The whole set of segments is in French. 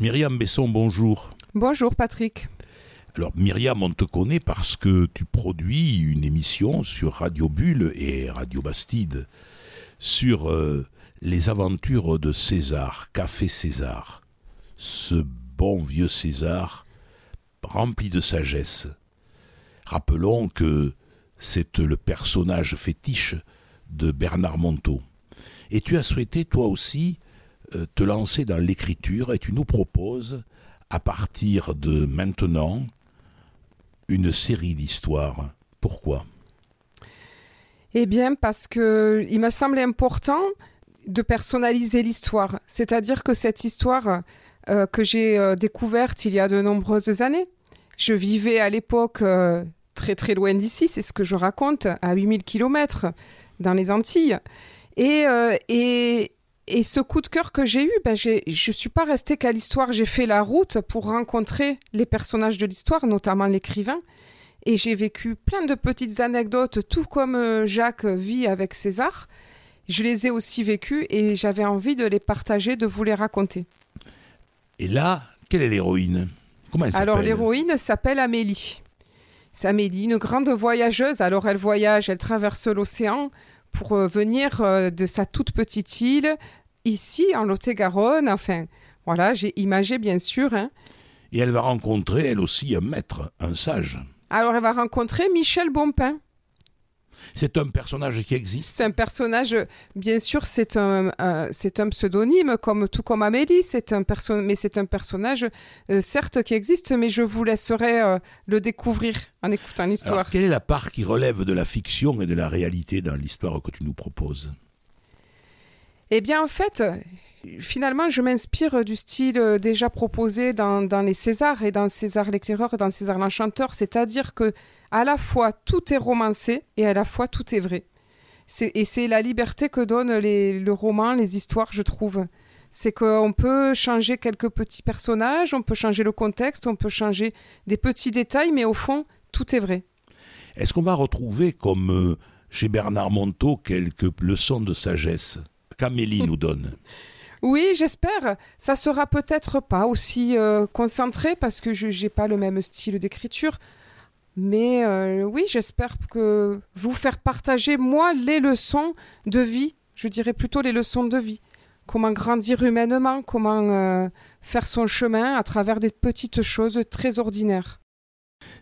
Myriam Besson, bonjour. Bonjour Patrick. Alors Myriam, on te connaît parce que tu produis une émission sur Radio Bulle et Radio Bastide sur euh, les aventures de César, Café César. Ce bon vieux César rempli de sagesse. Rappelons que c'est le personnage fétiche de Bernard Monteau. Et tu as souhaité, toi aussi, te lancer dans l'écriture et tu nous proposes, à partir de maintenant, une série d'histoires. Pourquoi? Eh bien, parce que il me semblait important de personnaliser l'histoire. C'est-à-dire que cette histoire euh, que j'ai euh, découverte il y a de nombreuses années, je vivais à l'époque très très loin d'ici, c'est ce que je raconte, à 8000 km dans les Antilles. Et, et, et ce coup de cœur que j'ai eu, ben je ne suis pas restée qu'à l'histoire, j'ai fait la route pour rencontrer les personnages de l'histoire, notamment l'écrivain. Et j'ai vécu plein de petites anecdotes, tout comme euh, Jacques vit avec César. Je les ai aussi vécues et j'avais envie de les partager, de vous les raconter. Et là, quelle est l'héroïne? Comment elle Alors l'héroïne s'appelle Amélie. C'est Amélie, une grande voyageuse. Alors elle voyage, elle traverse l'océan pour euh, venir euh, de sa toute petite île ici, en Lot-et-Garonne. Enfin, voilà, j'ai imagé, bien sûr. Hein. Et elle va rencontrer, elle aussi, un maître, un sage. Alors, elle va rencontrer Michel Bompin. C'est un personnage qui existe. C'est un personnage, bien sûr, c'est un, euh, c'est un pseudonyme, comme tout comme Amélie. C'est un perso mais c'est un personnage, euh, certes, qui existe, mais je vous laisserai euh, le découvrir en écoutant l'histoire. Quelle est la part qui relève de la fiction et de la réalité dans l'histoire que tu nous proposes? Eh bien, en fait, finalement, je m'inspire du style euh, déjà proposé dans, les Césars et dans César l'éclaireur et dans César l'enchanteur, c'est-à-dire que à la fois tout est romancé et à la fois tout est vrai. et c'est la liberté que donne le roman, les histoires, je trouve. C'est qu'on peut changer quelques petits personnages, on peut changer le contexte, on peut changer des petits détails, mais au fond, tout est vrai. Est-ce qu'on va retrouver, comme euh, chez Bernard Monteau, quelques leçons de sagesse? qu'Amélie nous donne. Oui, j'espère. Ça sera peut-être pas aussi euh, concentré parce que je n'ai pas le même style d'écriture. Mais euh, oui, j'espère que vous faire partager, moi, les leçons de vie. Je dirais plutôt les leçons de vie. Comment grandir humainement, comment euh, faire son chemin à travers des petites choses très ordinaires.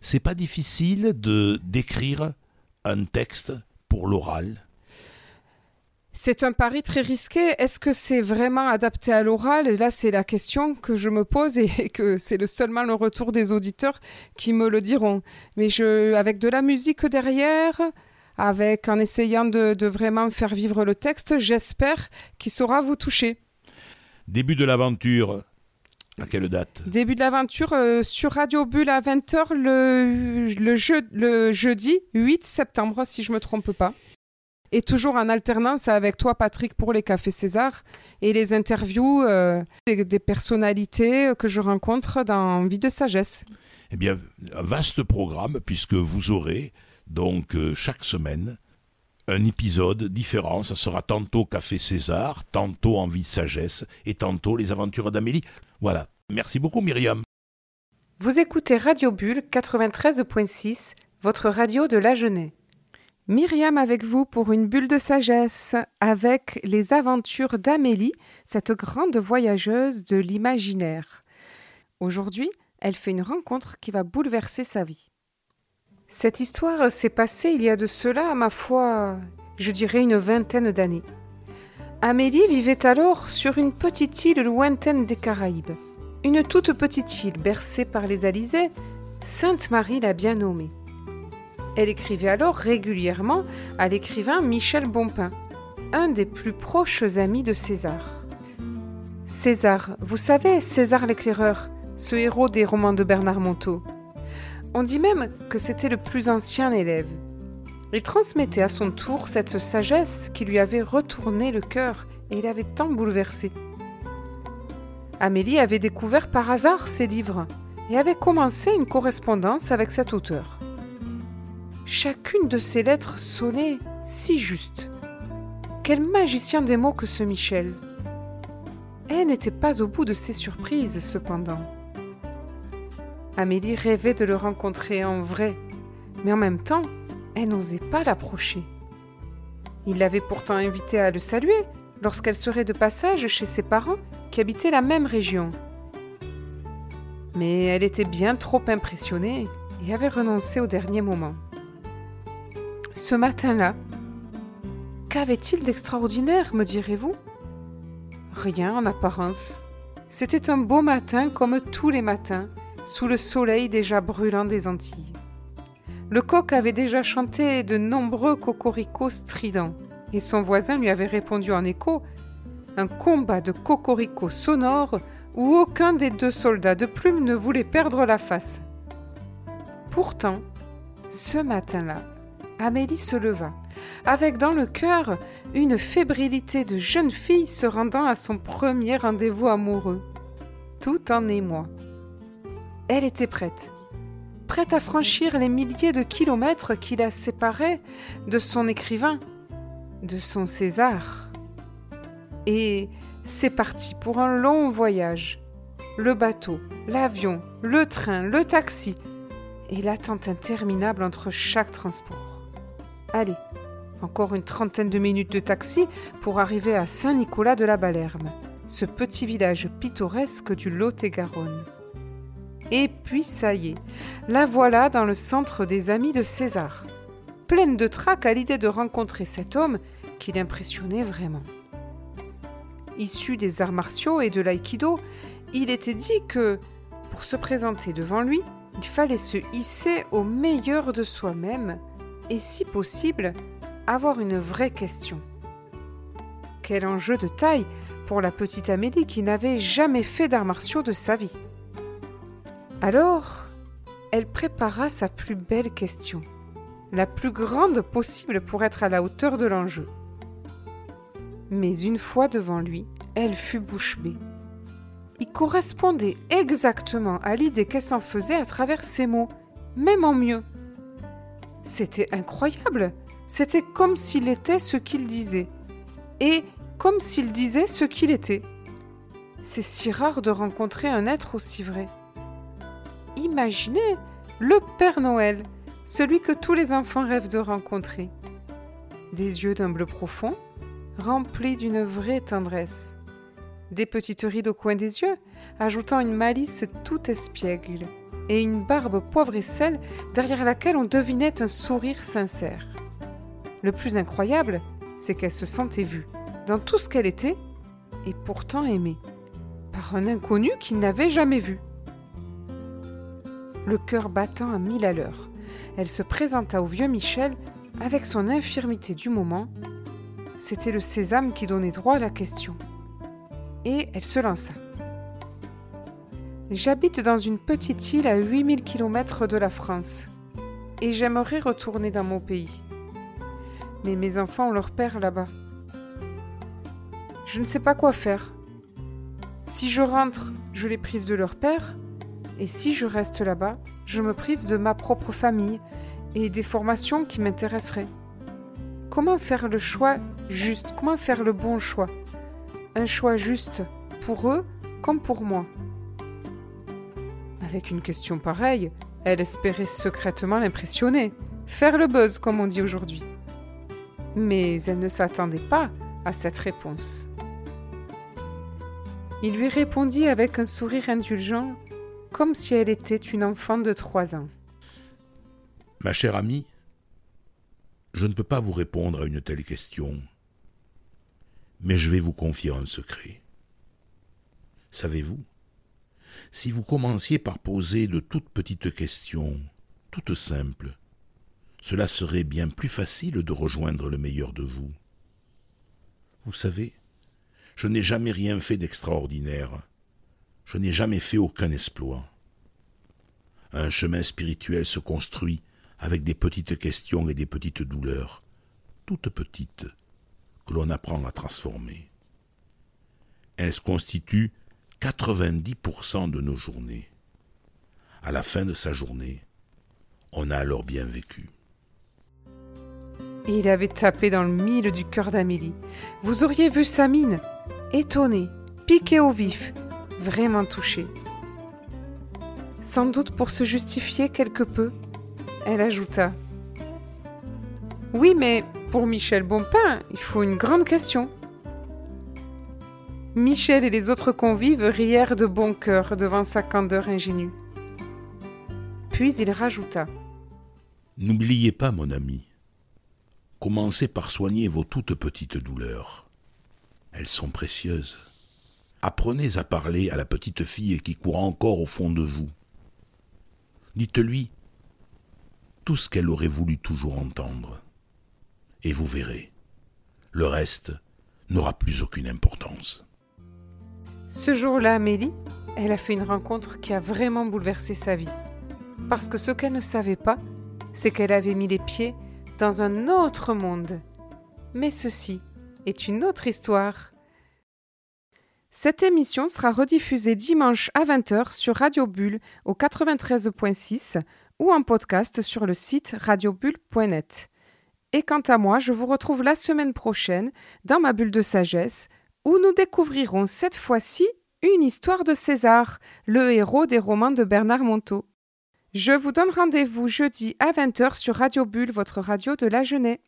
C'est pas difficile de d'écrire un texte pour l'oral c'est un pari très risqué. Est-ce que c'est vraiment adapté à l'oral? Là, c'est la question que je me pose et que c'est le seulement le retour des auditeurs qui me le diront. Mais je, avec de la musique derrière, avec en essayant de, vraiment faire vivre le texte, j'espère qu'il saura vous toucher. Début de l'aventure. À quelle date? Début de l'aventure euh, sur Radio Bulle à 20h le, le, le jeudi 8 septembre, si je ne me trompe pas. Et toujours en alternance avec toi, Patrick, pour les Cafés César et les interviews euh, des, personnalités que je rencontre dans Vie de Sagesse. Eh bien, un vaste programme, puisque vous aurez donc euh, chaque semaine un épisode différent. Ça sera tantôt Café César, tantôt En Vie de Sagesse et tantôt Les Aventures d'Amélie. Voilà. Merci beaucoup, Myriam. Vous écoutez Radio Bulle 93.6, votre radio de la Genève. Myriam avec vous pour une bulle de sagesse avec les aventures d'Amélie, cette grande voyageuse de l'imaginaire. Aujourd'hui, elle fait une rencontre qui va bouleverser sa vie. Cette histoire s'est passée il y a de cela, ma foi, je dirais une vingtaine d'années. Amélie vivait alors sur une petite île lointaine des Caraïbes. Une toute petite île bercée par les alizés, Sainte-Marie l'a bien nommée. Elle écrivait alors régulièrement à l'écrivain Michel Bompin, un des plus proches amis de César. César, vous savez, César l'éclaireur, ce héros des romans de Bernard Monteau. On dit même que c'était le plus ancien élève. Il transmettait à son tour cette sagesse qui lui avait retourné le cœur et l'avait tant bouleversé. Amélie avait découvert par hasard ces livres et avait commencé une correspondance avec cet auteur. Chacune de ces lettres sonnait si juste. Quel magicien des mots que ce Michel. Elle n'était pas au bout de ses surprises, cependant. Amélie rêvait de le rencontrer en vrai, mais en même temps, elle n'osait pas l'approcher. Il l'avait pourtant invitée à le saluer lorsqu'elle serait de passage chez ses parents qui habitaient la même région. Mais elle était bien trop impressionnée et avait renoncé au dernier moment. Ce matin-là, qu'avait-il d'extraordinaire, me direz-vous? Rien en apparence. C'était un beau matin comme tous les matins, sous le soleil déjà brûlant des Antilles. Le coq avait déjà chanté de nombreux cocoricots stridents, et son voisin lui avait répondu en écho un combat de cocoricots sonores où aucun des deux soldats de plume ne voulait perdre la face. Pourtant, ce matin-là, Amélie se leva, avec dans le cœur une fébrilité de jeune fille se rendant à son premier rendez-vous amoureux, tout en émoi. Elle était prête, prête à franchir les milliers de kilomètres qui la séparaient de son écrivain, de son César. Et c'est parti pour un long voyage. Le bateau, l'avion, le train, le taxi et l'attente interminable entre chaque transport. Allez, encore une trentaine de minutes de taxi pour arriver à Saint-Nicolas de la Balerme, ce petit village pittoresque du Lot-et-Garonne. Et puis ça y est, la voilà dans le centre des amis de César, pleine de trac à l'idée de rencontrer cet homme qui l'impressionnait vraiment. Issu des arts martiaux et de l'aïkido, il était dit que, pour se présenter devant lui, il fallait se hisser au meilleur de soi-même et, si possible, avoir une vraie question. Quel enjeu de taille pour la petite Amélie qui n'avait jamais fait d'arts martiaux de sa vie? Alors, elle prépara sa plus belle question, la plus grande possible pour être à la hauteur de l'enjeu. Mais une fois devant lui, elle fut bouche bée. Il correspondait exactement à l'idée qu'elle s'en faisait à travers ses mots, même en mieux. C'était incroyable. C'était comme s'il était ce qu'il disait. Et comme s'il disait ce qu'il était. C'est si rare de rencontrer un être aussi vrai. Imaginez le Père Noël, celui que tous les enfants rêvent de rencontrer. Des yeux d'un bleu profond, remplis d'une vraie tendresse. Des petites rides au coin des yeux, ajoutant une malice tout espiègle, et une barbe poivre et sel derrière laquelle on devinait un sourire sincère. Le plus incroyable, c'est qu'elle se sentait vue, dans tout ce qu'elle était, et pourtant aimée, par un inconnu qu'il n'avait jamais vu le cœur battant à mille à l'heure. Elle se présenta au vieux Michel avec son infirmité du moment. C'était le sésame qui donnait droit à la question. Et elle se lança. J'habite dans une petite île à 8000 km de la France. Et j'aimerais retourner dans mon pays. Mais mes enfants ont leur père là-bas. Je ne sais pas quoi faire. Si je rentre, je les prive de leur père, et si je reste là-bas, je me prive de ma propre famille et des formations qui m'intéresseraient. Comment faire le choix juste Comment faire le bon choix? Un choix juste pour eux comme pour moi. Avec une question pareille, elle espérait secrètement l'impressionner, faire le buzz comme on dit aujourd'hui. Mais elle ne s'attendait pas à cette réponse. Il lui répondit avec un sourire indulgent comme si elle était une enfant de trois ans. Ma chère amie, je ne peux pas vous répondre à une telle question, mais je vais vous confier un secret. Savez-vous, si vous commenciez par poser de toutes petites questions, toutes simples, cela serait bien plus facile de rejoindre le meilleur de vous. Vous savez, je n'ai jamais rien fait d'extraordinaire, je n'ai jamais fait aucun exploit. Un chemin spirituel se construit avec des petites questions et des petites douleurs, toutes petites, que l'on apprend à transformer. Elles constituent 90% de nos journées. À la fin de sa journée, on a alors bien vécu. Et il avait tapé dans le mille du cœur d'Amélie. Vous auriez vu sa mine, étonnée, piquée au vif, vraiment touchée. Sans doute pour se justifier quelque peu, elle ajouta Oui, mais pour Michel Bonpin, il faut une grande question. Michel et les autres convives rièrent de bon cœur devant sa candeur ingénue. Puis il rajouta N'oubliez pas, mon ami, commencez par soigner vos toutes petites douleurs. Elles sont précieuses. Apprenez à parler à la petite fille qui court encore au fond de vous. Dites-lui tout ce qu'elle aurait voulu toujours entendre. Et vous verrez, le reste n'aura plus aucune importance. Ce jour-là, Amélie, elle a fait une rencontre qui a vraiment bouleversé sa vie. Parce que ce qu'elle ne savait pas, c'est qu'elle avait mis les pieds dans un autre monde. Mais ceci est une autre histoire. Cette émission sera rediffusée dimanche à 20h sur Radio Bulle au 93.6 ou en podcast sur le site radiobulle.net. Et quant à moi, je vous retrouve la semaine prochaine dans ma bulle de sagesse où nous découvrirons cette fois-ci une histoire de César, le héros des romans de Bernard Monteau. Je vous donne rendez-vous jeudi à 20h sur Radio Bulle, votre radio de la Genève.